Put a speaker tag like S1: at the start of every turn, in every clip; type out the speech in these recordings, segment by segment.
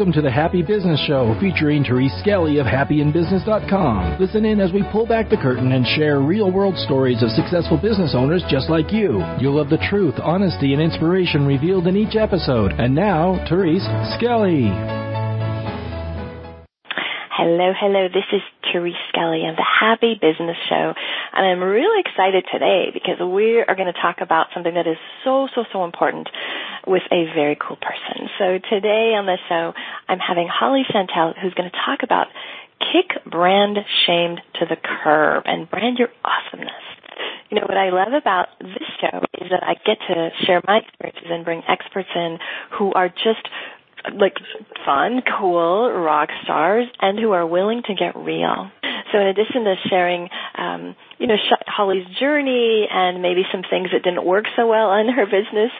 S1: Welcome to the Happy Business Show featuring Therese Skelly of happyinbusiness.com. Listen in as we pull back the curtain and share real world stories of successful business owners just like you. You'll love the truth, honesty, and inspiration revealed in each episode. And now, Therese Skelly.
S2: Hello, hello. This is Therese Skelly of the Happy Business Show. And I'm really excited today because we are going to talk about something that is so, so, so important with a very cool person. So today on the show, I'm having Holly Chantel who's going to talk about kick brand shamed to the curb and brand your awesomeness. You know, what I love about this show is that I get to share my experiences and bring experts in who are just like fun, cool rock stars and who are willing to get real. So in addition to sharing, um, you know, Holly's journey and maybe some things that didn't work so well in her business,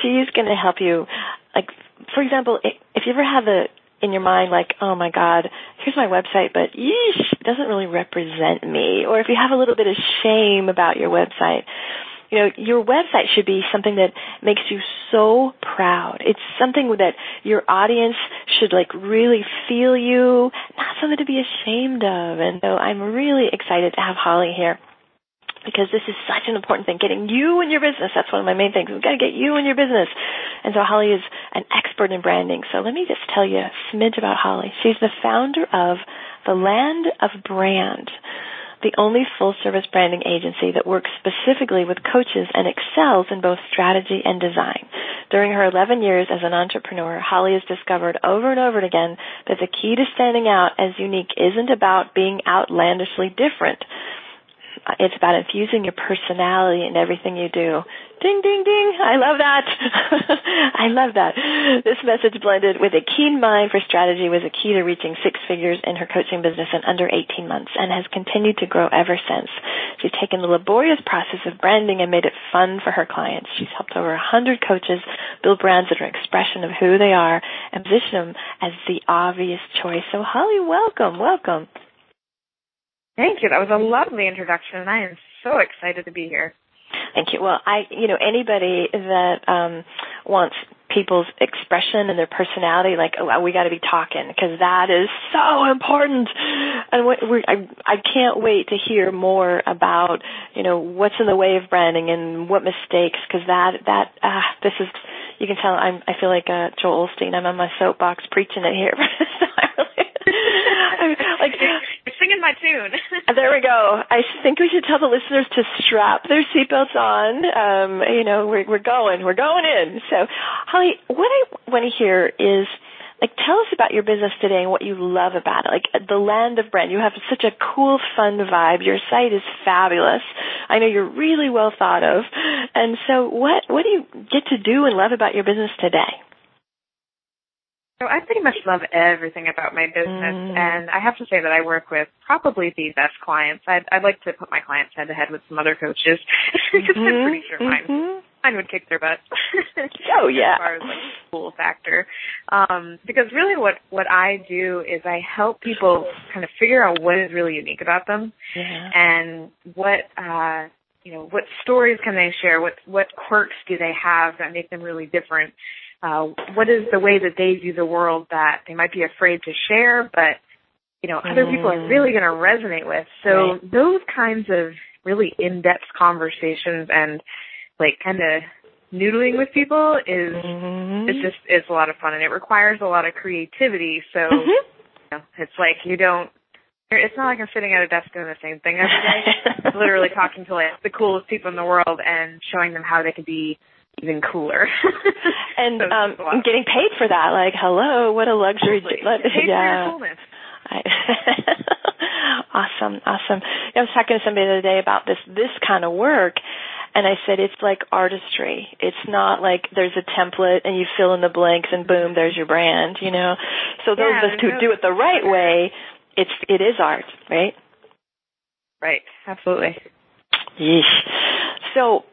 S2: she's going to help you. Like, for example, if you ever have a in your mind like, oh my God, here's my website, but yeesh, it doesn't really represent me. Or if you have a little bit of shame about your website, you know, your website should be something that makes you so proud. It's something that your audience should like really feel you, not something to be ashamed of. And so I'm really excited to have Holly here because this is such an important thing. Getting you in your business, that's one of my main things. We've got to get you in your business. And so Holly is an expert in branding. So let me just tell you a smidge about Holly. She's the founder of the Land of Brand the only full service branding agency that works specifically with coaches and excels in both strategy and design. During her 11 years as an entrepreneur, Holly has discovered over and over again that the key to standing out as unique isn't about being outlandishly different. It's about infusing your personality in everything you do. Ding, ding, ding. I love that. I love that. This message blended with a keen mind for strategy was a key to reaching six figures in her coaching business in under 18 months and has continued to grow ever since. She's taken the laborious process of branding and made it fun for her clients. She's helped over 100 coaches build brands that are an expression of who they are and position them as the obvious choice. So Holly, welcome, welcome.
S3: Thank you. That was a lovely introduction, and I am so excited to be here.
S2: Thank you. Well, I, you know, anybody that um, wants people's expression and their personality, like, oh, we got to be talking because that is so important. And we, I, I can't wait to hear more about, you know, what's in the way of branding and what mistakes, because that, that, uh, this is, you can tell I'm, I feel like uh, Joel Osteen. I'm on my soapbox preaching it here.
S3: like you're singing my tune.
S2: there we go. I think we should tell the listeners to strap their seatbelts on. Um, you know, we're we're going, we're going in. So, Holly, what I want to hear is like tell us about your business today and what you love about it. Like the land of brand. You have such a cool, fun vibe. Your site is fabulous. I know you're really well thought of. And so what what do you get to do and love about your business today?
S3: So I pretty much love everything about my business, mm. and I have to say that I work with probably the best clients. I'd, I'd like to put my clients head to head with some other coaches because mm-hmm. I'm pretty sure mine, mm-hmm. mine would kick their butt.
S2: oh yeah,
S3: as far as like cool factor, um, because really what what I do is I help people kind of figure out what is really unique about them,
S2: yeah.
S3: and what uh, you know what stories can they share, what what quirks do they have that make them really different uh, what is the way that they view the world that they might be afraid to share, but you know other mm. people are really going to resonate with. So right. those kinds of really in-depth conversations and like kind of noodling with people is mm-hmm. it's just it's a lot of fun and it requires a lot of creativity. So mm-hmm. you know, it's like you don't. It's not like I'm sitting at a desk doing the same thing every day. literally talking to like the coolest people in the world and showing them how they can be even cooler.
S2: and so um getting paid for that. Like, hello, what a luxury.
S3: Totally. Paid yeah. for your coolness.
S2: awesome, awesome. I was talking to somebody the other day about this this kind of work, and I said it's like artistry. It's not like there's a template and you fill in the blanks and boom, there's your brand. You know, so those
S3: yeah,
S2: of us who no do it the right way, it's it is art, right?
S3: Right, absolutely.
S2: Yeesh. So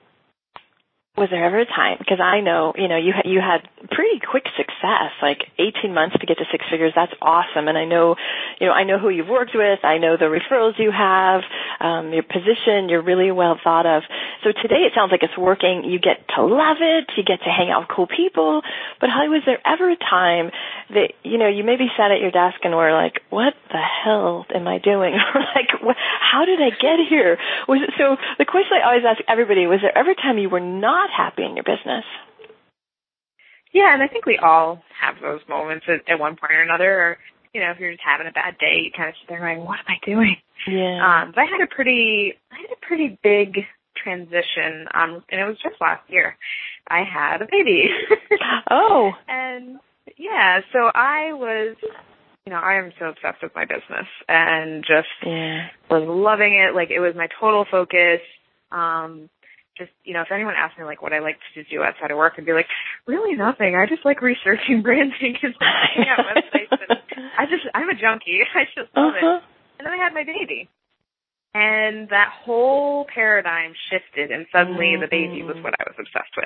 S2: was there ever a time because I know you know you you had pretty quick success. Like 18 months to get to six figures, that's awesome. And I know, you know, I know who you've worked with. I know the referrals you have, um, your position. You're really well thought of. So today it sounds like it's working. You get to love it. You get to hang out with cool people. But Holly, was there ever a time that you know you maybe sat at your desk and were like, "What the hell am I doing?" or like, "How did I get here?" Was it so? The question I always ask everybody was: There ever a time you were not happy in your business?
S3: Yeah, and I think we all have those moments at, at one point or another. Or you know, if you're just having a bad day, you kind of sit there going, "What am I doing?"
S2: Yeah.
S3: Um, but I had a pretty, I had a pretty big transition, um, and it was just last year. I had a baby.
S2: oh.
S3: And yeah, so I was, you know, I am so obsessed with my business and just
S2: yeah.
S3: was loving it. Like it was my total focus. Um, just, you know, if anyone asked me like what I like to do outside of work, I'd be like, really nothing. I just like researching branding and looking at websites. And I just, I'm a junkie. I just love
S2: uh-huh.
S3: it. And then I had my baby. And that whole paradigm shifted and suddenly mm-hmm. the baby was what I was obsessed with.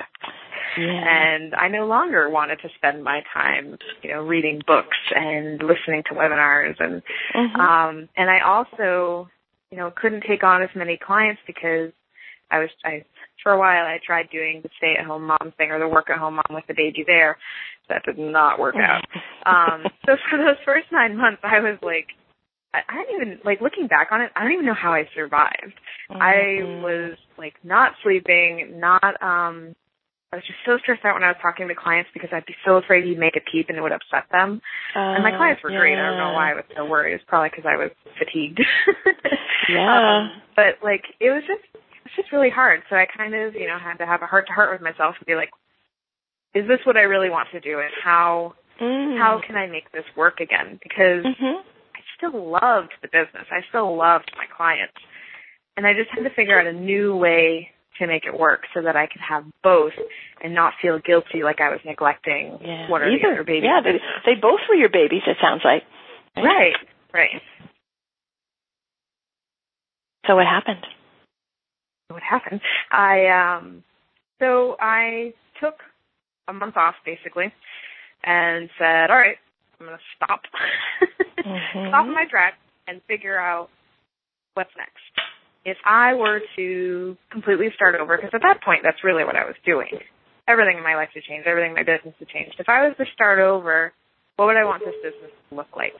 S2: Yeah.
S3: And I no longer wanted to spend my time, you know, reading books and listening to webinars and
S2: mm-hmm.
S3: um and I also, you know, couldn't take on as many clients because I was I for a while I tried doing the stay at home mom thing or the work at home mom with the baby there. That did not work out. um so for those first nine months I was like I, I don't even like looking back on it, I don't even know how I survived.
S2: Mm-hmm.
S3: I was like not sleeping, not um I was just so stressed out when I was talking to clients because I'd be so afraid he'd make a peep and it would upset them.
S2: Uh,
S3: and my clients were
S2: yeah.
S3: great. I don't know why I was so worried. It's probably because I was fatigued.
S2: yeah.
S3: Um, but like it was just it was just really hard. So I kind of, you know, had to have a heart to heart with myself and be like, is this what I really want to do and how
S2: mm.
S3: how can I make this work again? Because
S2: mm-hmm.
S3: I still loved the business. I still loved my clients. And I just had to figure out a new way to make it work so that I could have both and not feel guilty like I was neglecting
S2: yeah.
S3: one or
S2: Either.
S3: the other baby.
S2: Yeah, they, they both were your babies, it sounds like.
S3: Right, right.
S2: So what happened?
S3: What happened? I, um, so I took a month off basically and said, all right, I'm going to stop,
S2: mm-hmm.
S3: stop my track and figure out what's next if I were to completely start over, because at that point, that's really what I was doing. Everything in my life had changed. Everything in my business had changed. If I was to start over, what would I want this business to look like?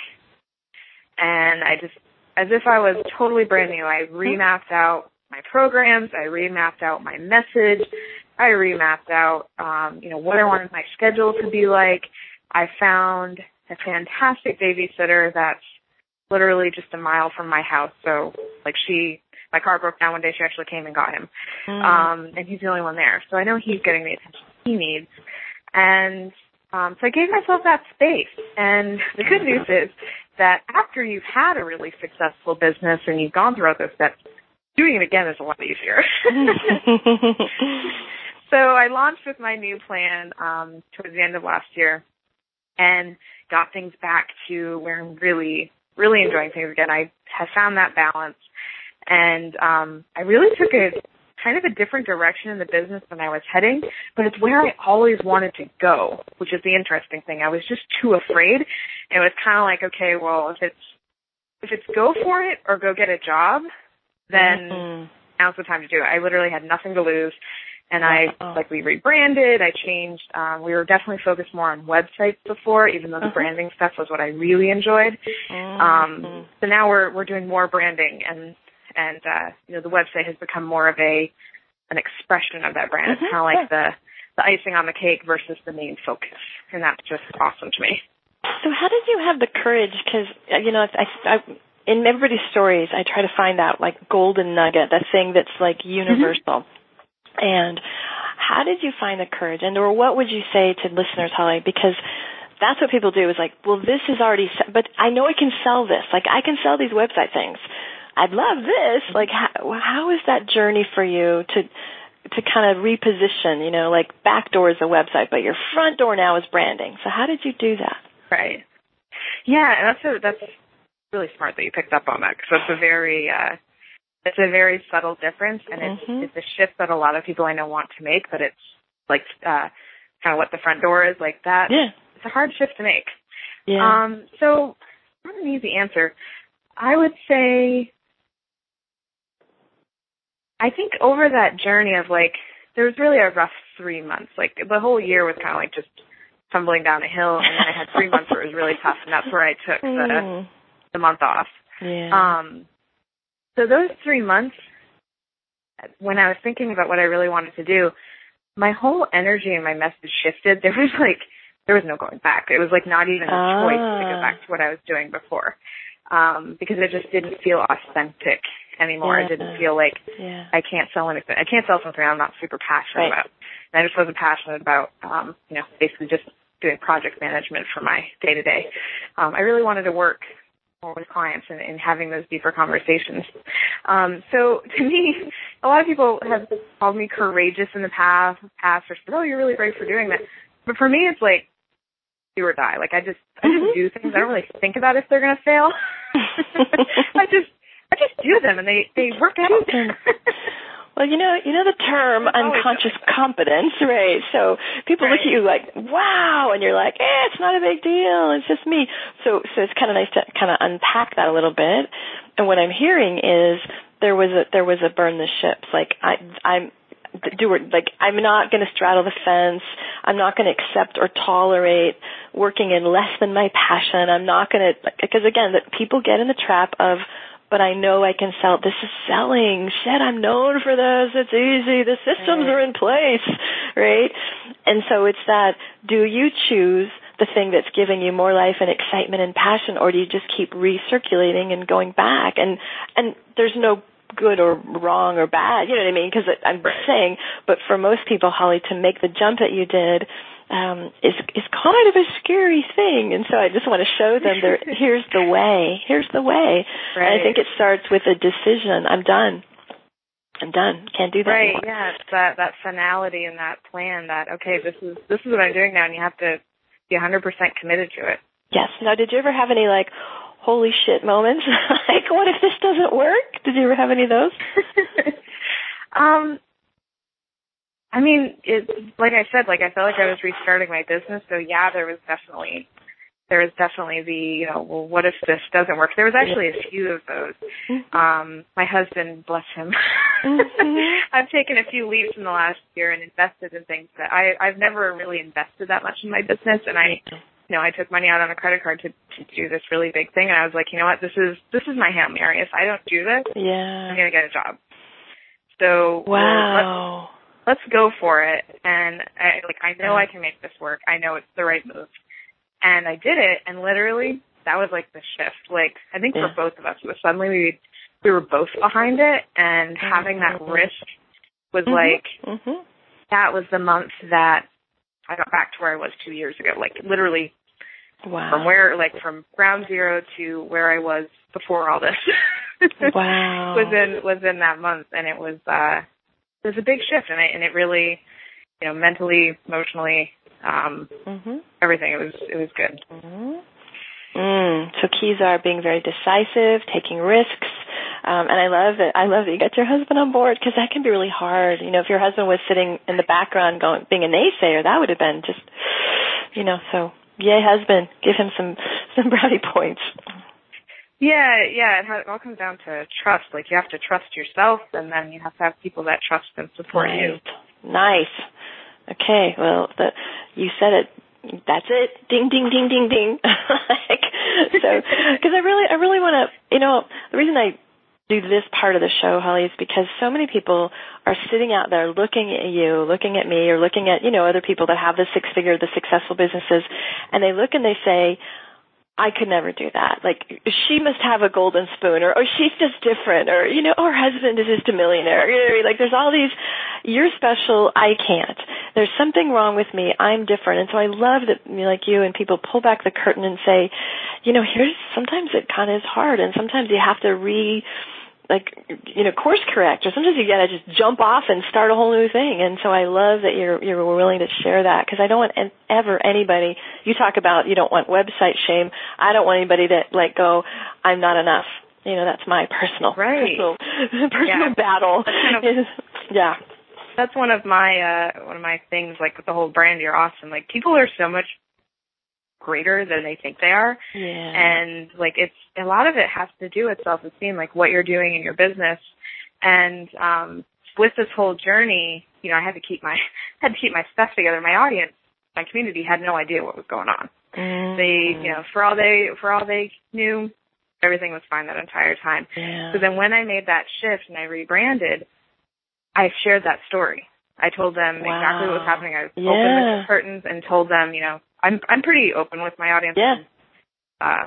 S3: And I just, as if I was totally brand new, I remapped out my programs. I remapped out my message. I remapped out, um, you know, what I wanted my schedule to be like. I found a fantastic babysitter that's literally just a mile from my house. So, like, she my car broke down one day. She actually came and got him.
S2: Mm.
S3: Um, and he's the only one there. So I know he's getting the attention he needs. And um, so I gave myself that space. And the good news is that after you've had a really successful business and you've gone through all those steps, doing it again is a lot easier. so I launched with my new plan um, towards the end of last year and got things back to where I'm really, really enjoying things again. I have found that balance and um, I really took a kind of a different direction in the business than I was heading, but it's where I always wanted to go, which is the interesting thing. I was just too afraid. And it was kind of like, okay, well, if it's if it's go for it or go get a job, then
S2: mm-hmm.
S3: now's the time to do it. I literally had nothing to lose. And I, like, we rebranded, I changed, um, we were definitely focused more on websites before, even though the
S2: uh-huh.
S3: branding stuff was what I really enjoyed.
S2: Mm-hmm.
S3: Um, so now we're, we're doing more branding and and uh, you know the website has become more of a an expression of that brand.
S2: Mm-hmm.
S3: It's kind of like the the icing on the cake versus the main focus, and that's just awesome to me.
S2: So how did you have the courage? Because you know, I, I, in everybody's stories, I try to find out like golden nugget, that thing that's like universal. Mm-hmm. And how did you find the courage? And or what would you say to listeners, Holly? Because that's what people do is like, well, this is already, but I know I can sell this. Like I can sell these website things. I'd love this. Like, how, how is that journey for you to to kind of reposition? You know, like back door is a website, but your front door now is branding. So how did you do that?
S3: Right. Yeah, and that's a, that's really smart that you picked up on that because that's a very uh, it's a very subtle difference, and it's
S2: mm-hmm.
S3: it's a shift that a lot of people I know want to make, but it's like uh, kind of what the front door is like that.
S2: Yeah.
S3: It's a hard shift to make.
S2: Yeah.
S3: Um, so not an easy answer. I would say I think over that journey of like there was really a rough three months. Like the whole year was kind of like just tumbling down a hill, and then I had three months where it was really tough, and that's where I took the
S2: Mm.
S3: The month off.
S2: yeah.
S3: Um, so those three months, when I was thinking about what I really wanted to do, my whole energy and my message shifted. There was like there was no going back. It was like not even a choice to go
S2: Ah.
S3: back to what I was doing before, um, because it just didn't feel authentic anymore.
S2: Yeah.
S3: It didn't feel like
S2: yeah.
S3: I can't sell anything. I can't sell something I'm not super passionate
S2: Right.
S3: about. And I just wasn't passionate about, um, you know, basically just doing project management for my day to day. Um, I really wanted to work with clients and, and having those deeper conversations. Um, so to me, a lot of people have called me courageous in the past, past or said, "Oh, you're really brave for doing that." But for me, it's like do or die. Like I just, I just do things. I don't really think about if they're going to fail. I just, I just do them, and they they work out.
S2: Well, you know, you know the term
S3: It's
S2: unconscious competence, right? So people look at you like, "Wow," and you're like, "Eh, it's not a big deal. It's just me." So, so it's kind of nice to kind of unpack that a little bit. And what I'm hearing is there was a there was a burn the ships. Like I, I'm do like I'm not going to straddle the fence. I'm not going to accept or tolerate working in less than my passion. I'm not going to because again, that people get in the trap of but I know I can sell. This is selling. Shit, I'm known for this. It's easy. The systems are in place, right? And so it's that, do you choose the thing that's giving you more life and excitement and passion, or do you just keep recirculating and going back? And, and there's no good or wrong or bad, you know what I mean? Because I'm saying, but for most people, Holly, to make the jump that you did, um, is is kind of a scary thing, and so I just want to show them there. Here's the way. Here's the way. And I think it starts with a decision. I'm done. I'm done. Can't do that
S3: Right,
S2: anymore.
S3: yeah, it's that that finality and that plan that okay, this is this is what I'm doing now, and you have to be 100% committed to it.
S2: Yes. Now, did you ever have any like holy shit moments? like, what if this doesn't work? Did you ever have any of those?
S3: um, I mean, it like I said, like I felt like I was restarting my business, so yeah, there was definitely there was definitely the you know, well, what if this doesn't work? There was actually a few of those. Um, my husband, bless him,
S2: Mhm.
S3: I've taken a few leaps in the last year and invested in things that I I've never really invested that much in my business, and I you know, I took money out on a credit card to, to do this really big thing and I was like, you know what, this is this is my Hail Mary. If I don't do this,
S2: yeah I'm
S3: gonna get a job. So
S2: Wow.
S3: Let's go for it. And I like I know I can make this work. I know it's the right move. And I did it and literally that was like the shift. Like I think
S2: Yeah.
S3: for both of us it was suddenly we we were both behind it and having that risk was
S2: Mhm.
S3: like
S2: Mhm.
S3: that was the month that I got back to where I was two years ago. Like literally
S2: Wow.
S3: from where like from ground zero to where I was before all this.
S2: Wow.
S3: was in was in that month and it was uh it was a big shift and it and it really you know, mentally, emotionally, um,
S2: Mhm.
S3: everything. It was it was good.
S2: Mhm. Mm. So keys are being very decisive, taking risks, um, and I love that. I love that you got your husband on board because that can be really hard. You know, if your husband was sitting in the background, going being a naysayer, that would have been just, you know. So, yay, husband, give him some some brownie points.
S3: Yeah, yeah. It, ha- it all comes down to trust. Like you have to trust yourself, and then you have to have people that trust and support you.
S2: Nice. Okay. Well, the, you said it. That's it. Ding, ding, ding, ding, ding. like, so, because I really, I really want to. You know, the reason I do this part of the show, Holly, is because so many people are sitting out there looking at you, looking at me, or looking at you know other people that have the six figure, the successful businesses, and they look and they say, I could never do that. Like she must have a golden spoon, or, or she's just different, or you know, her husband is just a millionaire. You know? Like there's all these. You're special. I can't. There's something wrong with me. I'm different, and so I love that like you and people pull back the curtain and say, you know, here's sometimes it kind of is hard, and sometimes you have to re like you know course correct or sometimes you gotta just jump off and start a whole new thing and so i love that you're you're willing to share that because i don't want en- ever anybody you talk about you don't want website shame i don't want anybody to like go i'm not enough you know that's my personal
S3: Right.
S2: personal personal
S3: Yeah.
S2: battle
S3: kind of-
S2: yeah
S3: that's one of my uh one of my things like with the whole brand you're awesome. Like people are so much greater than they think they are.
S2: Yeah.
S3: And like it's a lot of it has to do with self esteem, like what you're doing in your business. And um with this whole journey, you know, I had to keep my had to keep my stuff together. My audience, my community had no idea what was going on.
S2: Mm.
S3: They, you know, for all they for all they knew, everything was fine that entire time.
S2: Yeah.
S3: So then when I made that shift and I rebranded, I shared that story. I told them
S2: Wow.
S3: exactly what was happening. I
S2: Yeah.
S3: opened the curtains and told them, you know, I'm I'm pretty open with my audience.
S2: Yeah.
S3: Uh,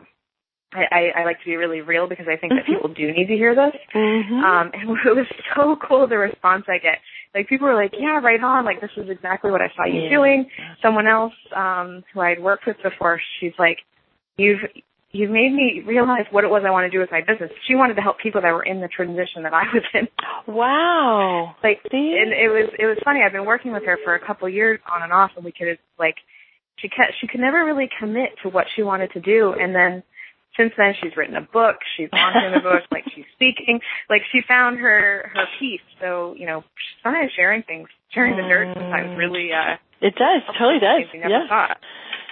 S3: I, I, I like to be really real because I think that
S2: Mhm.
S3: people do need to hear this.
S2: Mhm.
S3: Um, and it was so cool the response I get. Like people were like, "Yeah, right on. Like this is exactly what I saw you
S2: Yeah.
S3: doing." Someone else um, who I'd worked with before, she's like, "You've you've made me realize what it was I want to do with my business." She wanted to help people that were in the transition that I was in.
S2: wow.
S3: Like,
S2: See?
S3: and it was it was funny. I've been working with her for a couple years on and off, and we could have, like she could, she could never really commit to what she wanted to do, and then since then she's written a book, she's launching a book, like she's speaking, like she found her her piece. So you know, sometimes sharing things, sharing the dirt sometimes really uh
S2: It does. Totally does. Yeah.
S3: thought.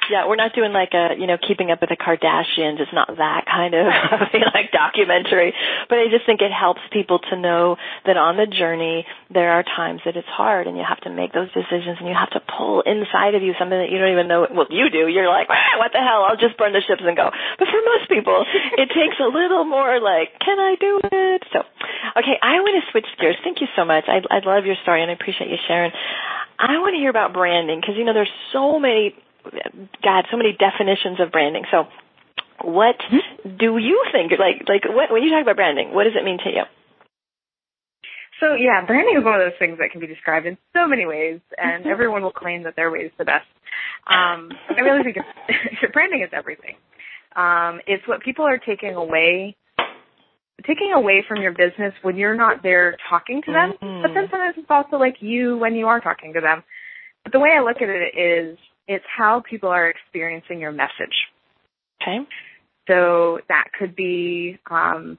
S2: Yeah, we're not doing like a, you know, keeping up with the Kardashians. It's not that kind of like documentary. But I just think it helps people to know that on the journey there are times that it's hard and you have to make those decisions and you have to pull inside of you something that you don't even know well you do. You're like, ah, what the hell, I'll just burn the ships and go. But for most people it takes a little more like, Can I do it? So okay, I want to switch gears. Thank you so much. I I love your story and I appreciate you sharing. I want to hear about branding because you know there's so many God, so many definitions of branding. So, what do you think? Like, like what, when you talk about branding, what does it mean to you?
S3: So yeah, branding is one of those things that can be described in so many ways, and
S2: Mhm.
S3: everyone will claim that their way is the best. Um, I really think it's, branding is everything. Um, it's what people are taking away, taking away from your business when you're not there talking to them.
S2: Mhm.
S3: But then sometimes it's also like you when you are talking to them. But the way I look at it is, it's how people are experiencing your message.
S2: Okay.
S3: So that could be um,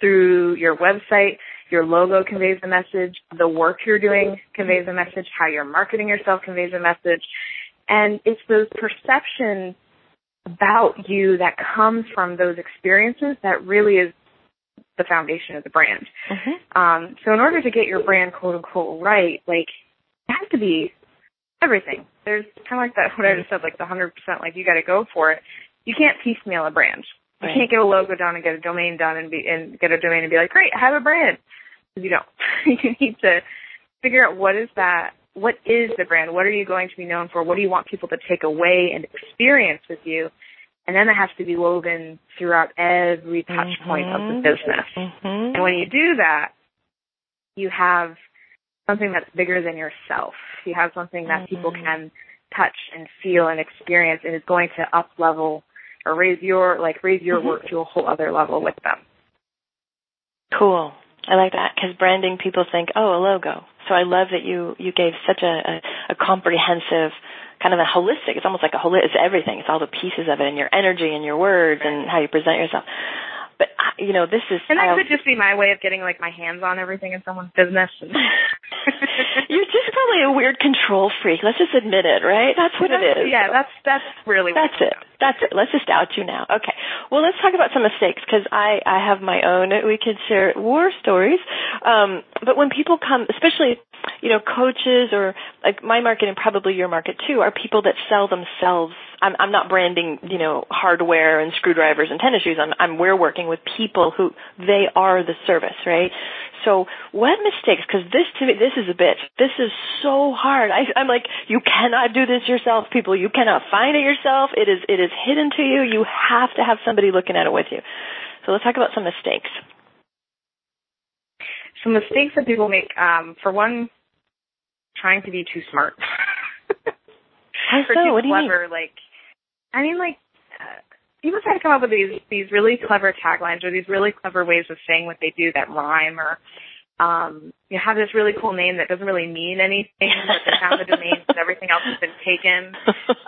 S3: through your website. Your logo conveys the message. The work you're doing conveys a message. How you're marketing yourself conveys a message. And it's those perceptions about you that comes from those experiences that really is the foundation of the brand.
S2: Mm-hmm.
S3: Um, so in order to get your brand quote unquote right, like it has to be everything. There's kind of like that what I just said, like the hundred percent, like you got to go for it. You can't piecemeal a brand. You
S2: Right.
S3: can't get a logo done and get a domain done and be and get a domain and be like, great, I have a brand. You don't. you need to figure out what is that. What is the brand? What are you going to be known for? What do you want people to take away and experience with you? And then it has to be woven throughout every touch point of the
S2: Mhm.
S3: business.
S2: Mm-hmm.
S3: And when you do that, you have something that's bigger than yourself. You have something that people
S2: Mhm.
S3: can touch and feel and experience and is going to up level or raise your like raise your
S2: Mhm.
S3: work to a whole other level with them.
S2: Cool. I like that because branding, people think, oh, a logo. So I love that you you gave such a, a, a comprehensive, kind of a holistic. It's almost like a holistic. It's everything. It's all the pieces of it, and your energy, and your words, and how you present yourself. But I- you know, this is.
S3: And that could just be my way of getting like my hands on everything in someone's business. And
S2: You're just probably a weird control freak. Let's just admit it, right? That's what it is.
S3: Yeah, that's that's really what
S2: That's it. That's it. Let's just out you now. Okay. Well, let's talk about some mistakes because I I have my own. We could share war stories. Um, but when people come, especially you know coaches or like my market and probably your market too, are people that sell themselves. I'm I'm not branding you know hardware and screwdrivers and tennis shoes. I'm I'm we're working with people who they are the service, right? So what mistakes? Because this to me, this is a bitch. This is so hard. I, I'm like, you cannot do this yourself, people. You cannot find it yourself. It is it is hidden to you. You have to have somebody looking at it with you. So let's talk about some mistakes.
S3: some mistakes that people make. Um, for one, trying to be too smart.
S2: How
S3: or
S2: so?
S3: too
S2: What do you mean?
S3: clever. Like, I mean, like uh, people try to come up with these these really clever taglines or these really clever ways of saying what they do that rhyme or. Um, you have this really cool name that doesn't really mean anything, but they found the domain because everything else has been taken.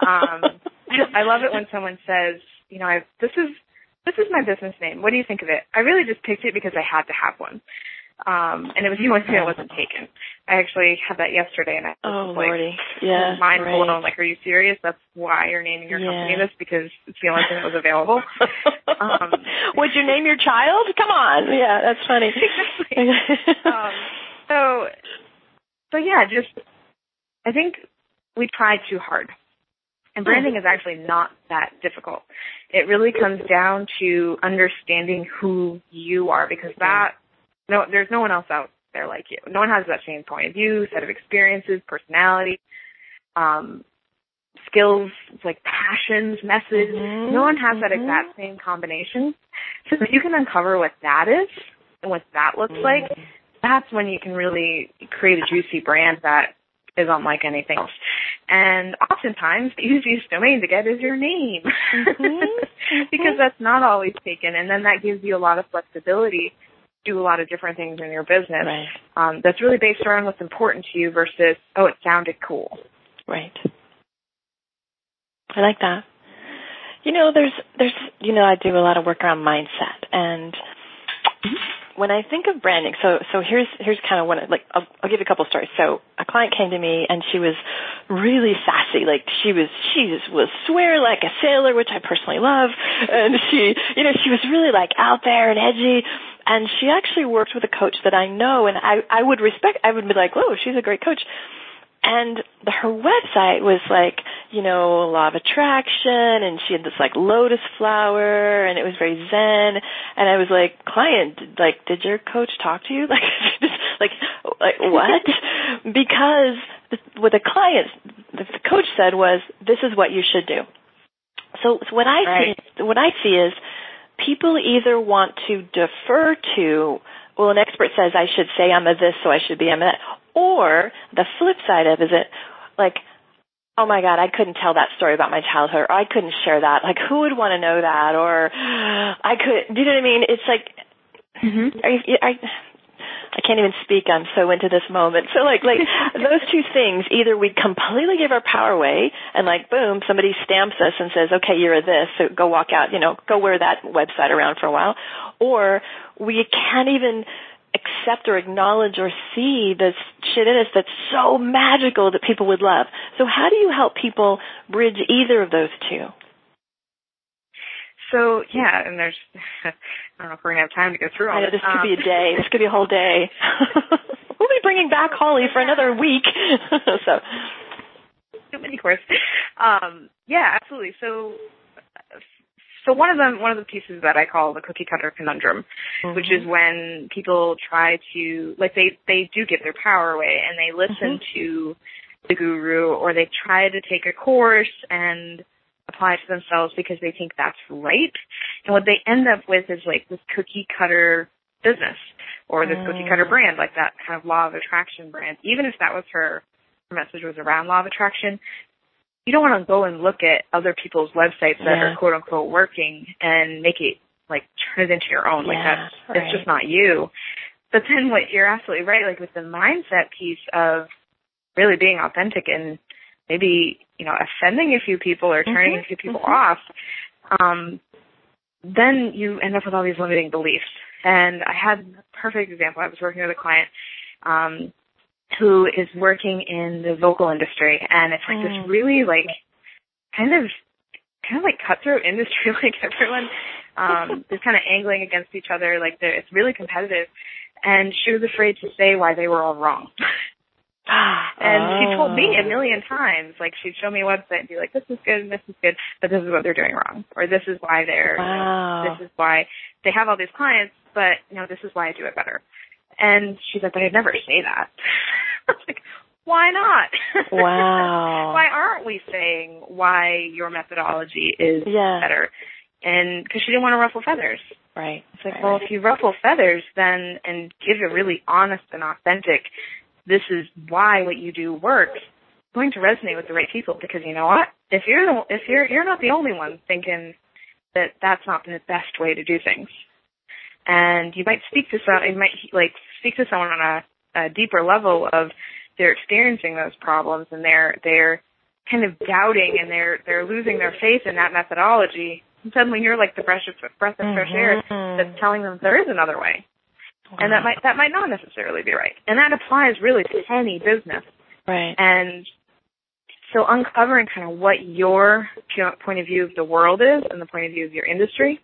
S3: Um, I love it when someone says, you know, I've, this is this is my business name. What do you think of it? I really just picked it because I had to have one. Um, and it was the only thing that wasn't taken. I actually had that yesterday, and I was
S2: Oh,
S3: like,
S2: lordy. Yeah.
S3: mind
S2: right.
S3: blown. Like, are you serious? That's why you're naming your company this because it's the only thing that was available. Um,
S2: Would you name your child? Come on. Yeah, that's funny.
S3: um, so, so yeah, just I think we try too hard, and branding is actually not that difficult. It really comes down to understanding who you are because that no, there's no one else out there like you. No one has that same point of view, set of experiences, personality, um, skills, like passions, message.
S2: Mhm,
S3: No one has that
S2: mhm.
S3: exact same combination. So if you can uncover what that is and what that looks like, that's when you can really create a juicy brand that is unlike anything else. And oftentimes the easiest domain to get is your name.
S2: Mhm,
S3: because that's not always taken and then that gives you a lot of flexibility do a lot of different things in your business.
S2: Right.
S3: Um, that's really based around what's important to you versus, oh, it sounded cool.
S2: Right. I like that. You know, there's there's you know, I do a lot of work around mindset and when I think of branding, so so here's here's kind of one like I'll, I'll give you a couple stories. So a client came to me and she was really sassy, like she was she just was swear like a sailor, which I personally love, and she you know she was really like out there and edgy, and she actually worked with a coach that I know, and I I would respect I would be like, whoa, she's a great coach. And the, her website was like, you know, law of attraction, and she had this like lotus flower, and it was very zen. And I was like, client, like, did your coach talk to you? Like, just, like, like what? because the, what the client, the coach said was, this is what you should do. So, so what I
S3: Right.
S2: see, what I see is, people either want to defer to, well, an expert says I should say I'm a this, so I should be I'm a that. Or the flip side of is it like, oh my God, I couldn't tell that story about my childhood, or I couldn't share that. Like, who would want to know that? Or I could, do you know what I mean? It's like,
S3: Mm-hmm.
S2: are you, I, I can't even speak. I'm so into this moment. So like, like those two things, either we completely give our power away and like, boom, somebody stamps us and says, okay, you're a this, so go walk out, you know, go wear that website around for a while. Or we can't even accept or acknowledge or see this shit in us that's so magical that people would love. So how do you help people bridge either of those two?
S3: So yeah, and there's I don't know if we're gonna have time to go through all
S2: I know
S3: this.
S2: this could be a
S3: Um,
S2: day. This could be a whole day. we'll be bringing back Holly for another week. so
S3: too many courses. Um, yeah, absolutely. So, so one of them, one of the pieces that I call the cookie cutter conundrum, which
S2: Mm-hmm.
S3: is when people try to, like, they they do give their power away and they listen
S2: Mm-hmm.
S3: to the guru or they try to take a course and apply it to themselves because they think that's right. And what they end up with is like this cookie cutter business or this cookie cutter
S2: Mm.
S3: brand, like that kind of law of attraction brand. Even if that was her, her message was around law of attraction, you don't want to go and look at other people's websites that
S2: Yeah.
S3: are quote unquote working and make it like turn it into your own. Like that's
S2: right.
S3: it's just not you. But then what you're absolutely right, like with the mindset piece of really being authentic and maybe, you know, offending a few people or turning
S2: Mhm,
S3: a few people
S2: mhm.
S3: off, um, then you end up with all these limiting beliefs. And I had a perfect example. I was working with a client um, who is working in the vocal industry, and it's like
S2: Mm.
S3: this really like kind of kind of like cutthroat industry. Like everyone um, is kind of angling against each other. Like they're- it's really competitive. And she was afraid to say why they were all wrong. And she told me a
S2: Oh.
S3: million times, like she'd show me a website and be like, "This is good, and this is good, but this is what they're doing wrong, or this is why they're,
S2: Wow.
S3: this is why they have all these clients, but you know, this is why I do it better." And she's like, "But I'd never say that." I was like, "Why not?
S2: Wow.
S3: why aren't we saying why your methodology is
S2: Yeah.
S3: better?" And because she didn't want to ruffle feathers.
S2: Right.
S3: It's like,
S2: right,
S3: well,
S2: right.
S3: if you ruffle feathers, then and give a really honest and authentic, this is why what you do works. Going to resonate with the right people because you know what? If you're the, if you're you're not the only one thinking that that's not the best way to do things, and you might speak to some, you might like speak to someone on a, a deeper level of they're experiencing those problems and they're they're kind of doubting and they're they're losing their faith in that methodology. And suddenly you're like the breath of breath of fresh air
S2: Mhm.
S3: that's telling them there is another way. And that might that might not necessarily be right. And that applies really to any business.
S2: Right.
S3: And so uncovering kind of what your point of view of the world is and the point of view of your industry,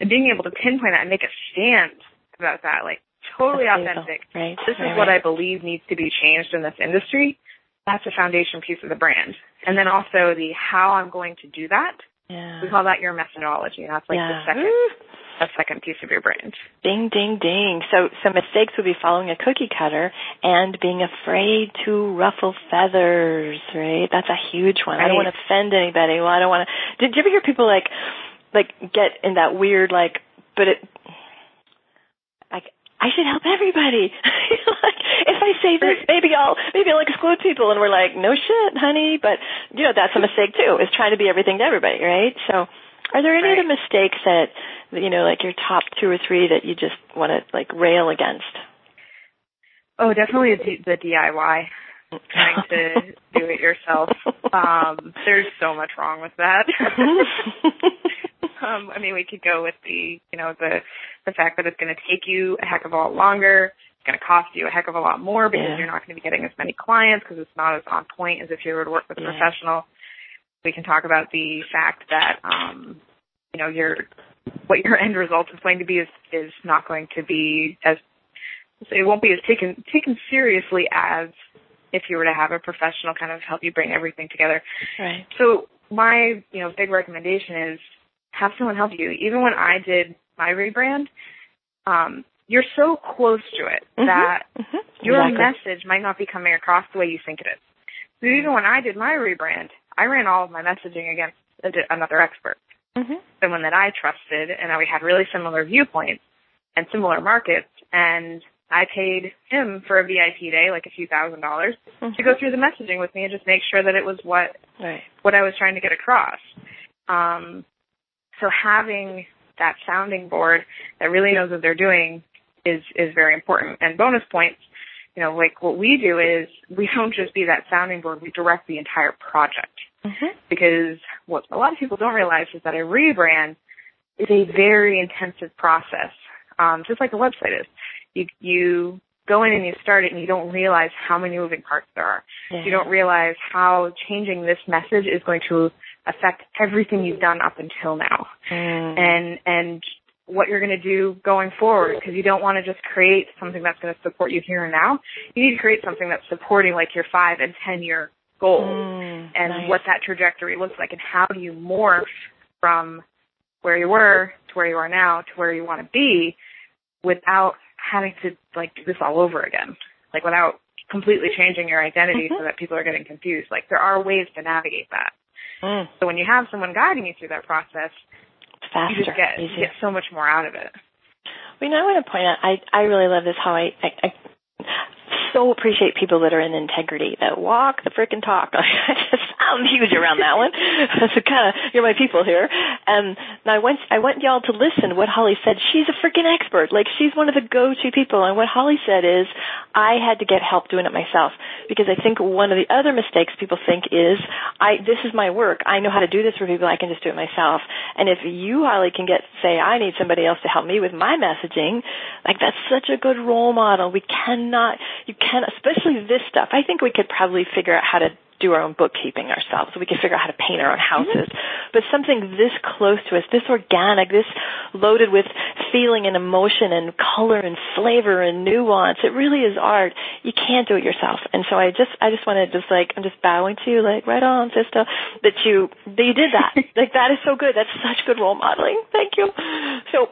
S3: and being able to pinpoint that and make a stand about that, like totally
S2: That's
S3: authentic.
S2: Right.
S3: This
S2: right,
S3: is what. I believe needs to be changed in this industry. That's a foundation piece of the brand. And then also the how I'm going to do that.
S2: Yeah.
S3: We call that your methodology. That's like
S2: yeah.
S3: the second a second piece of your brand.
S2: Ding, ding, ding. So some mistakes would be following a cookie cutter and being afraid to ruffle feathers, right? That's a huge one. I don't want to offend anybody. Well, I don't want to. Did you ever hear people like, like get in that weird like, but it, I should help everybody. like if I say this, maybe I'll maybe I'll exclude people, and we're like, no shit, honey. But you know that's a mistake too. Is trying to be everything to everybody, right? So, are there any
S3: Right.
S2: other mistakes that you know, like your top two or three that you just want to like rail against?
S3: Oh, definitely the, the DIY. Trying to do it yourself. Um, there's so much wrong with that. um, I mean, we could go with the, you know, the the fact that it's going to take you a heck of a lot longer. It's going to cost you a heck of a lot more because
S2: Yeah.
S3: you're not going to be getting as many clients because it's not as on point as if you were to work with a
S2: Yeah.
S3: professional. We can talk about the fact that, um, you know, your what your end result is going to be is is not going to be as it won't be as taken taken seriously as if you were to have a professional kind of help you bring everything together.
S2: right.
S3: So my, you know, big recommendation is have someone help you. Even when I did my rebrand, um, you're so close to it
S2: Mhm.
S3: that
S2: Mhm.
S3: your
S2: Exactly.
S3: message might not be coming across the way you think it is. So even when I did my rebrand, I ran all of my messaging against another expert,
S2: Mhm.
S3: someone that I trusted, and that we had really similar viewpoints and similar markets, and I paid him for a VIP day, like a few thousand dollars, to go through the messaging with me and just make sure that it was what
S2: Right.
S3: what I was trying to get across. Um, so having that sounding board that really knows what they're doing is is very important. And bonus points, you know, like what we do is we don't just be that sounding board; we direct the entire project.
S2: Mhm.
S3: Because what a lot of people don't realize is that a rebrand is a very intensive process, um, just like a website is. You you go in and you start it, and you don't realize how many moving parts there are
S2: Yeah.
S3: you don't realize how changing this message is going to affect everything you've done up until now
S2: Mm.
S3: and and what you're going to do going forward because you don't want to just create something that's going to support you here and now you need to create something that's supporting like your five and ten year goals
S2: Mm,
S3: and
S2: nice.
S3: what that trajectory looks like and how do you morph from where you were to where you are now to where you want to be without having to like do this all over again like without completely changing your identity
S2: Mhm.
S3: so that people are getting confused like there are ways to navigate that
S2: Mm.
S3: so when you have someone guiding you through that process
S2: faster,
S3: you just get
S2: easier.
S3: get so much more out of it
S2: Well, you know, I want to point out, I, I really love this how I, I, I so appreciate people that are in integrity, that walk the frickin' talk. I just, I'm huge around that one. so kind of, you're my people here. Um, and I went, I want y'all to listen what Holly said. She's a freaking expert. Like, she's one of the go-to people. And what Holly said is, I had to get help doing it myself. Because I think one of the other mistakes people think is, I, this is my work. I know how to do this for people. I can just do it myself. And if you, Holly, can get, say, I need somebody else to help me with my messaging, like that's such a good role model. We cannot, you can, especially this stuff. I think we could probably figure out how to do our own bookkeeping ourselves. So we can figure out how to paint our own mm-hmm. houses. But something this close to us, this organic, this loaded with feeling and emotion and color and flavor and nuance, it really is art. You can't do it yourself. And so I just, I just want to just like, I'm just bowing to you, like, right on, sister, that you, that you did that. like that is so good. That's such good role modeling. Thank you. So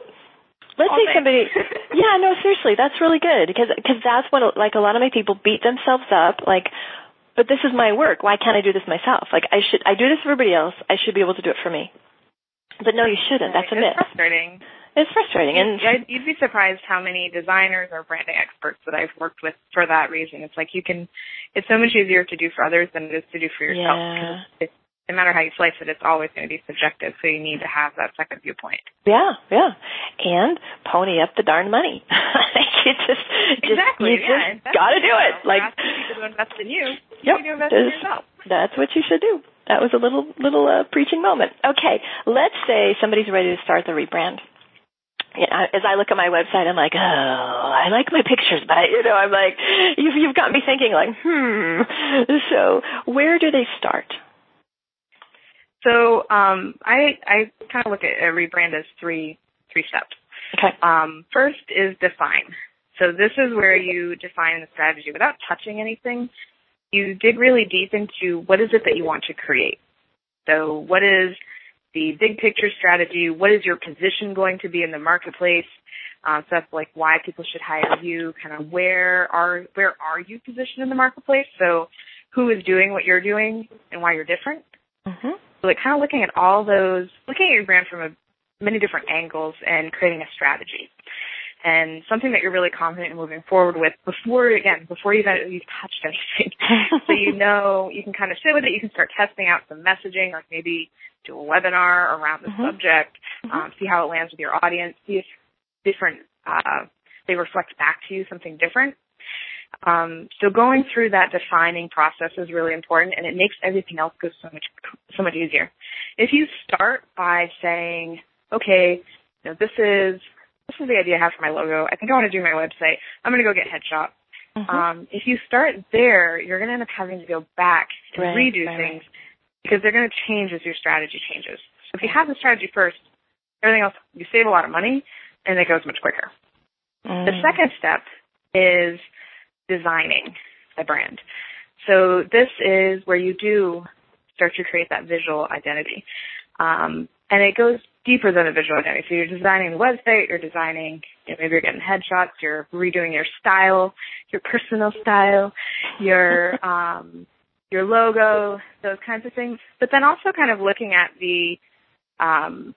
S2: let's
S3: Oh,
S2: say somebody yeah no seriously that's really good because because that's what like a lot of my people beat themselves up like but this is my work why can't i do this myself like i should i do this for everybody else i should be able to do it for me but no you shouldn't that's a myth.
S3: it's frustrating
S2: it's frustrating and
S3: You'd- you'd be surprised how many designers or branding experts that I've worked with for that reason. It's like you can, it's so much easier to do for others than it is to do for yourself.
S2: Yeah.
S3: It's, no matter how you slice it, it's always going to be subjective. So you need to have that second viewpoint.
S2: yeah yeah and pony up the darn money like you just, just
S3: exactly.
S2: you
S3: yeah.
S2: just gotta do it
S3: Like people to invest in you.
S2: Yep.
S3: You to invest in yourself.
S2: That's what you should do. That was a little little uh, preaching moment. Okay, let's say somebody's ready to start the rebrand. yeah, as I look at my website, I'm like, oh, I like my pictures, but I, you know, I'm like, you've, you've got me thinking like, hmm. So where do they start?
S3: So um, I I kind of look at every brand as three three steps.
S2: Okay.
S3: Um, first is define. So this is where you define the strategy without touching anything. You dig really deep into what is it that you want to create. So what is the big picture strategy? What is your position going to be in the marketplace? Um, so that's like why people should hire you. Kind of where are where are you positioned in the marketplace? So who is doing what you're doing and why you're different?
S2: Mm-hmm.
S3: So like kind of looking at all those, looking at your brand from a, many different angles and creating a strategy. And something that you're really confident in moving forward with before, again, before you've, you've touched anything. so you know, you can kind of sit with it, you can start testing out some messaging, like maybe do a webinar around the
S2: mm-hmm.
S3: subject,
S2: mm-hmm.
S3: Um, see how it lands with your audience, see if different, uh, they reflect back to you something different. Um, so going through that defining process is really important, and it makes everything else go so much so much easier. If you start by saying, "Okay, you know, this is this is the idea I have for my logo. I think I want to do my website. I'm going to go get headshot."
S2: Mm-hmm.
S3: Um, if you start there, you're going to end up having to go back and
S2: right,
S3: redo
S2: right,
S3: things because they're going to change as your strategy changes. So if you have the strategy first, everything else you save a lot of money and it goes much quicker.
S2: Mm.
S3: The second step is designing a brand. So this is where you do start to create that visual identity. Um, and it goes deeper than a visual identity. So you're designing the website, you're designing, you know, maybe you're getting headshots, you're redoing your style, your personal style, your, um, your logo, those kinds of things. But then also kind of looking at the, um,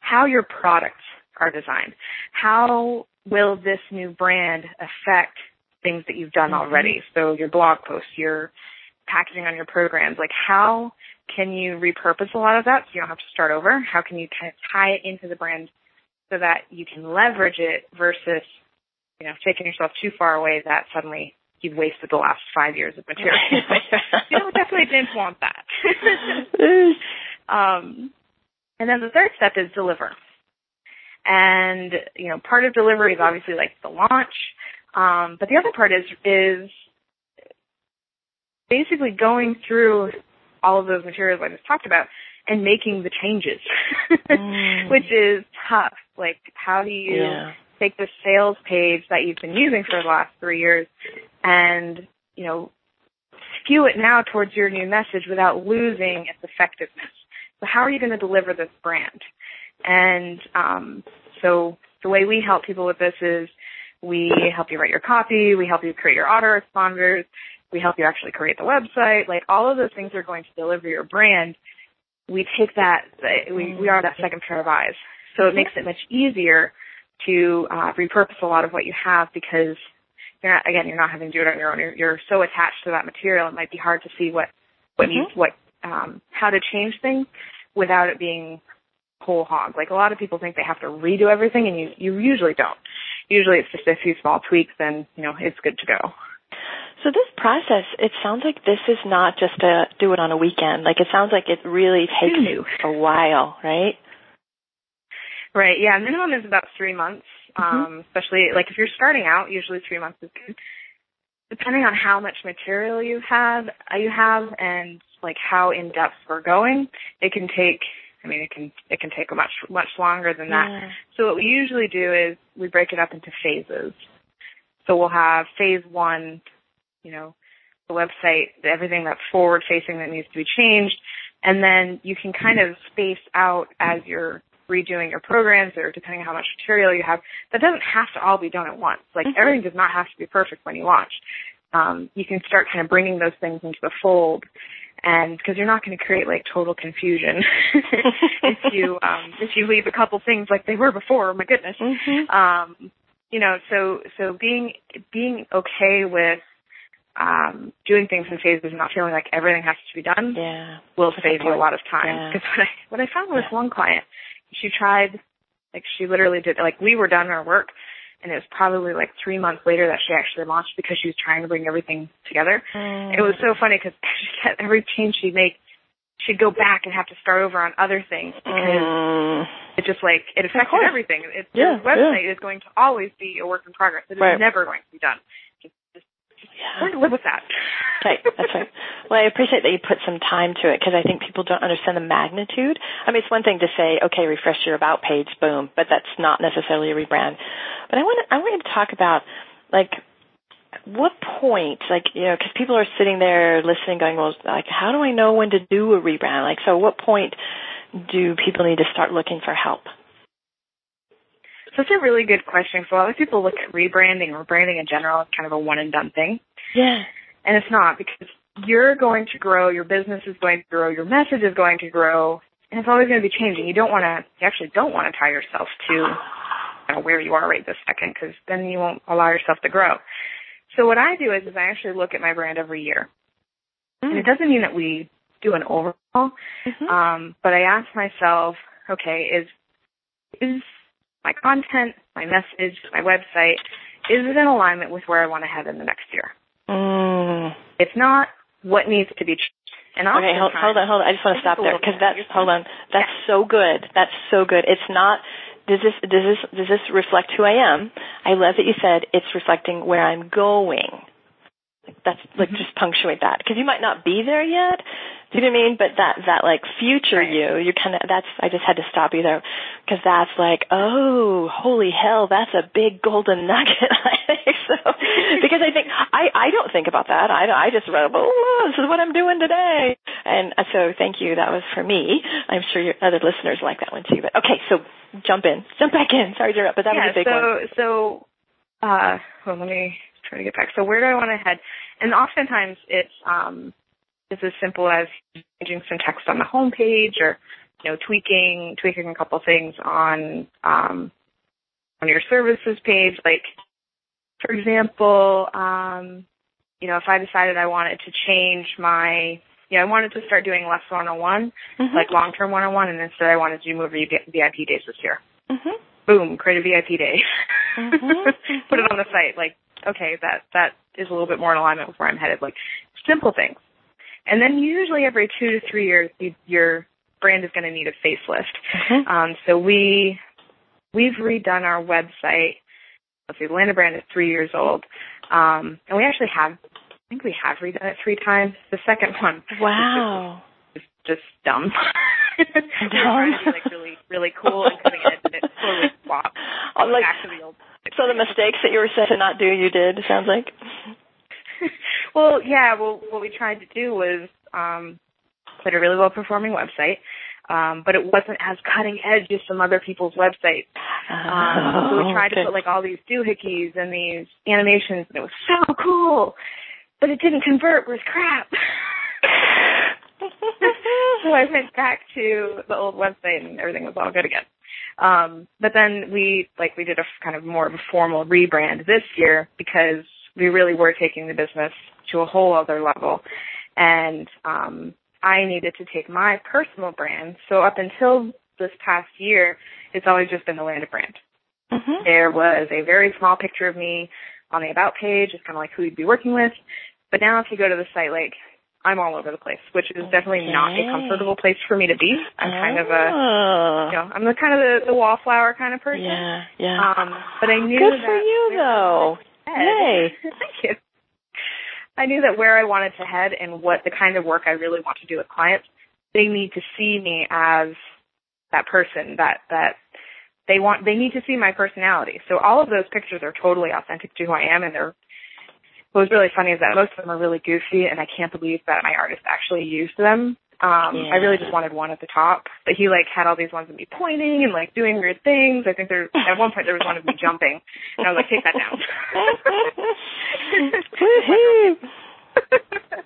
S3: how your products are designed. How will this new brand affect things that you've done
S2: mm-hmm.
S3: already. So your blog posts, your packaging on your programs, like how can you repurpose a lot of that so you don't have to start over? How can you kind of tie it into the brand so that you can leverage it versus, you know, taking yourself too far away that suddenly you've wasted the last five years of material. you know, definitely didn't want that. um, and then the third step is deliver. And, you know, part of delivery is obviously like the launch, um, but the other part is is basically going through all of those materials I just talked about and making the changes,
S2: mm.
S3: which is tough. Like, how do you
S2: yeah.
S3: take the sales page that you've been using for the last three years and, you know, skew it now towards your new message without losing its effectiveness? So how are you going to deliver this brand? And um, so the way we help people with this is we help you write your copy. We help you create your autoresponders. We help you actually create the website. Like all of those things are going to deliver your brand. We take that, we, we are that second pair of eyes. So it makes it much easier to uh, repurpose a lot of what you have because you're not, again, you're not having to do it on your own. You're, you're so attached to that material. It might be hard to see what, what
S2: mm-hmm.
S3: needs, what, um, how to change things without it being whole hog. Like a lot of people think they have to redo everything and you, you usually don't usually it's just a few small tweaks and, you know, it's good to go.
S2: So this process, it sounds like this is not just to do it on a weekend. Like it sounds like it really takes
S3: you
S2: a while, right?
S3: Right. Yeah. Minimum is about three months. Mm-hmm. Um, especially like if you're starting out, usually three months is good. Depending on how much material you have, uh, you have, and like how in depth we're going, it can take I mean, it can it can take much much longer than that.
S2: Yeah.
S3: So what we usually do is we break it up into phases. So we'll have phase one, you know, the website, everything that's forward facing that needs to be changed, and then you can kind of space out as you're redoing your programs or depending on how much material you have. That doesn't have to all be done at once. Like
S2: mm-hmm.
S3: everything does not have to be perfect when you launch. Um, you can start kind of bringing those things into the fold and because you're not going to create like total confusion if you um if you leave a couple things like they were before my goodness
S2: mm-hmm.
S3: um you know so so being being okay with um doing things in phases and not feeling like everything has to be done
S2: yeah
S3: will save you a lot of time
S2: because
S3: yeah. what i what i found with
S2: yeah.
S3: one client she tried like she literally did like we were done our work and it was probably like three months later that she actually launched because she was trying to bring everything together.
S2: Mm.
S3: It was so funny because every change she'd make, she'd go back and have to start over on other things because
S2: mm.
S3: it just like it affected everything. It,
S2: yeah,
S3: website
S2: yeah.
S3: is going to always be a work in progress. It is
S2: right.
S3: never going to be done.
S2: Yeah.
S3: learn to live with that.
S2: Right, that's right. Well, I appreciate that you put some time to it because I think people don't understand the magnitude. I mean, it's one thing to say, okay, refresh your about page, boom, but that's not necessarily a rebrand. But I want to, I want to talk about like what point, like, you know, because people are sitting there listening, going, well, like, how do I know when to do a rebrand? Like, so what point do people need to start looking for help?
S3: So it's a really good question. So a lot of people look at rebranding or branding in general as kind of a one and done thing.
S2: Yeah.
S3: And it's not because you're going to grow, your business is going to grow, your message is going to grow, and it's always going to be changing. You don't want to, you actually don't want to tie yourself to you know, where you are right this second because then you won't allow yourself to grow. So what I do is, is I actually look at my brand every year. Mm. And it doesn't mean that we do an overhaul, mm-hmm. um, but I ask myself, okay, is is my content, my message, my website, is it in alignment with where I want to head in the next year?
S2: Mm.
S3: If not, what needs to be changed?
S2: And okay, hold, hold on, hold on. I just want to stop there because that's hold on. That's yeah. so good. That's so good. It's not. Does this does this does this reflect who I am? I love that you said it's reflecting where I'm going. That's like mm-hmm. just punctuate that because you might not be there yet. You know what I mean? But that that like future you, you kind of that's. I just had to stop you there because that's like oh holy hell, that's a big golden nugget. I think so because I think I I don't think about that. I I just read oh this is what I'm doing today, and uh, so thank you. That was for me. I'm sure your other listeners like that one too. But okay, so jump in, jump back in. Sorry to interrupt, but that
S3: yeah,
S2: was a big
S3: so,
S2: one.
S3: So so uh, well, let me try to get back. So where do I want to head? And oftentimes it's um, it's as simple as changing some text on the homepage or you know tweaking tweaking a couple things on um, on your services page. Like for example, um, you know if I decided I wanted to change my yeah, I wanted to start doing less one-on-one, mm-hmm. like long-term one-on-one, and instead I wanted to do more VIP days this year.
S2: Mm-hmm.
S3: Boom, create a VIP day.
S2: Mm-hmm.
S3: Put it on the site. Like okay, that that is a little bit more in alignment with where I'm headed. Like simple things, and then usually every two to three years, you, your brand is going to need a facelift.
S2: Mm-hmm.
S3: Um, so we we've redone our website. Let's see, the Atlanta brand is three years old, um, and we actually have. I think we have redone it three times. The second one,
S2: wow,
S3: is just, just dumb.
S2: dumb.
S3: trying to be like really, really cool and cutting edge, and it totally flopped.
S2: Like,
S3: back to the old
S2: so the mistakes that you were said to not do, you did. It sounds like.
S3: Well, yeah. Well, what we tried to do was um, put a really well performing website, um, but it wasn't as cutting edge as some other people's websites. Um, so we tried
S2: okay.
S3: to put like all these doohickeys and these animations, and it was so cool, but it didn't convert worth crap. so I went back to the old website, and everything was all good again. Um, but then we like we did a kind of more of a formal rebrand this year because we really were taking the business to a whole other level, and um, I needed to take my personal brand. So up until this past year, it's always just been the Landed brand.
S2: Mm-hmm.
S3: There was a very small picture of me on the about page. It's kind of like who you'd be working with. But now if you go to the site, like I'm all over the place, which is definitely not a comfortable place for me to be. I'm kind of a,
S2: Oh.
S3: you know, I'm the kind of the, the wallflower kind of person.
S2: Yeah, yeah.
S3: Um, but I knew
S2: Good
S3: that
S2: for you, though. Yay.
S3: Thank you. I knew that where I wanted to head and what the kind of work I really want to do with clients, they need to see me as that person that that they want. They need to see my personality. So all of those pictures are totally authentic to who I am, and they're what was really funny is that most of them are really goofy, and I can't believe that my artist actually used them. Um,
S2: Yeah.
S3: I really just wanted one at the top, but he like had all these ones of me pointing and like doing weird things. I think there at one point there was one of me jumping, and I was like, take that down.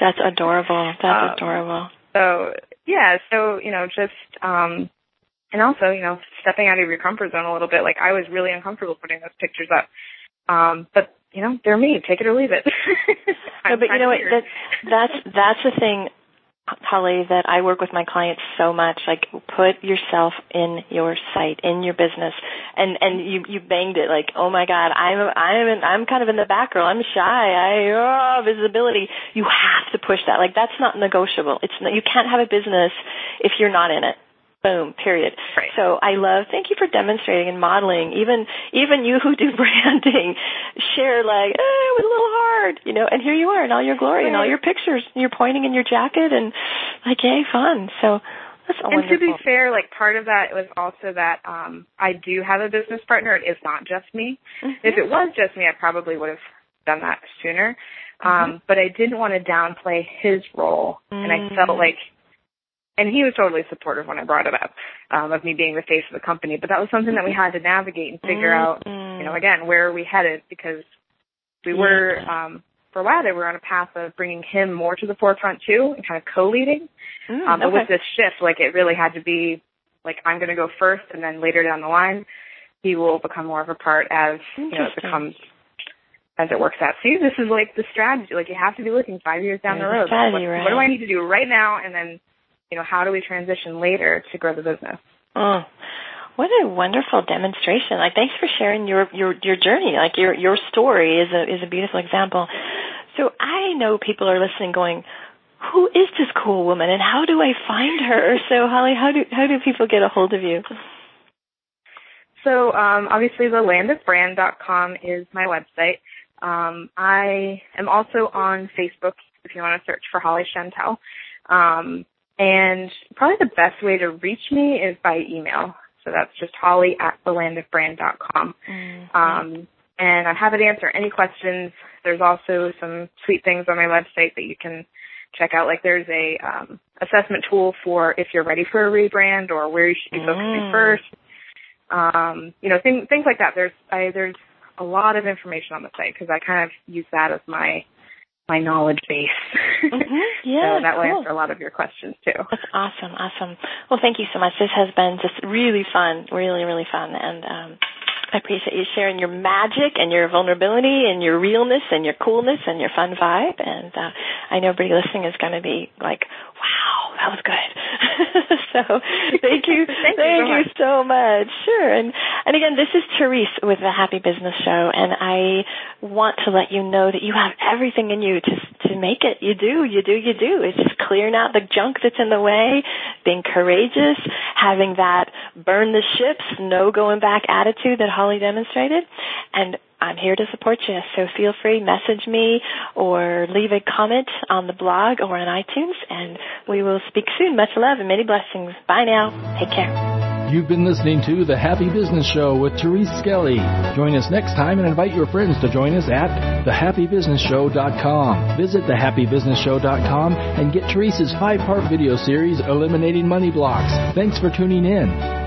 S2: That's adorable. That's
S3: Um,
S2: adorable.
S3: So yeah, so you know, just um and also, you know, stepping out of your comfort zone a little bit. Like I was really uncomfortable putting those pictures up. Um, but you know, they're me. Take it or leave it.
S2: No, but you know what? That, that's that's the thing, Holly, that I work with my clients so much. Like, put yourself in your site, in your business, and and you you banged it. Like, oh my God, I'm I'm in, I'm kind of in the back row. I'm shy. I oh visibility. You have to push that. Like, that's not negotiable. It's not, you can't have a business if you're not in it. Boom. Period.
S3: Right.
S2: So I love. Thank you for demonstrating and modeling. Even even you who do branding, share like, oh, it was a little hard, you know. And here you are in all your glory and all your pictures. and You're pointing in your jacket and like, yay, fun. So that's
S3: and
S2: wonderful.
S3: to be fair, like part of that was also that um I do have a business partner. It is not just me.
S2: Mm-hmm.
S3: If it was just me, I probably would have done that sooner.
S2: Mm-hmm.
S3: Um, but I didn't want to downplay his role, and I felt
S2: Mm.
S3: like, and he was totally supportive when I brought it up um, of me being the face of the company. But that was something that we had to navigate and figure out.
S2: Mm.
S3: You know, again, where are we headed? Because we were um, for a while we were on a path of bringing him more to the forefront too, and kind of co-leading.
S2: Mm,
S3: Um, but
S2: okay.
S3: with this shift, like it really had to be like I'm going to go first, and then later down the line, he will become more of a part as you know it becomes as it works out. See, this is like the strategy. Like you have to be looking five years down
S2: There's
S3: the
S2: the
S3: road.
S2: strategy,
S3: what,
S2: right.
S3: what do I need to do right now, and then you know how do we transition later to grow the business?
S2: Oh, what a wonderful demonstration! Like, thanks for sharing your your your journey. Like your your story is a is a beautiful example. So I know people are listening, going, "Who is this cool woman, and how do I find her?" So Holly, how do how do people get a hold of you?
S3: So um, obviously, the landofbrand.com is my website. Um, I am also on Facebook if you want to search for Holly Chantel. Um, and probably the best way to reach me is by email. So that's just holly at thelandofbrand.com. Um, and I'm happy to answer any questions. There's also some sweet things on my website that you can check out. Like there's a um, assessment tool for if you're ready for a rebrand or where you should be focusing
S2: Mm.
S3: first. Um, you know, things things like that. There's I, there's a lot of information on the site because I kind of use that as my my knowledge base.
S2: Mhm. Yeah,
S3: so that will answer a lot of your questions too.
S2: That's awesome, awesome. Well, thank you so much. This has been just really fun, really, really fun, and um, I appreciate you sharing your magic and your vulnerability and your realness and your coolness and your fun vibe. And uh, I know everybody listening is going to be like, "Wow, that was good." so thank you,
S3: Thank you so
S2: you so much. Sure. And and again, this is Therese with the Happy Business Show, and I want to let you know that you have everything in you to to make it. You do, you do, you do. It's just clearing out the junk that's in the way, being courageous, having that burn the ships, no going back attitude that Holly demonstrated, and I'm here to support you. So feel free, message me or leave a comment on the blog or on iTunes, and we will speak soon. Much love and many blessings. Bye now. Take care.
S1: You've been listening to The Happy Business Show with Therese Skelly. Join us next time and invite your friends to join us at thehappybusinessshow.com. Visit thehappybusinessshow.com and get Therese's five-part video series, Eliminating Money Blocks. Thanks for tuning in.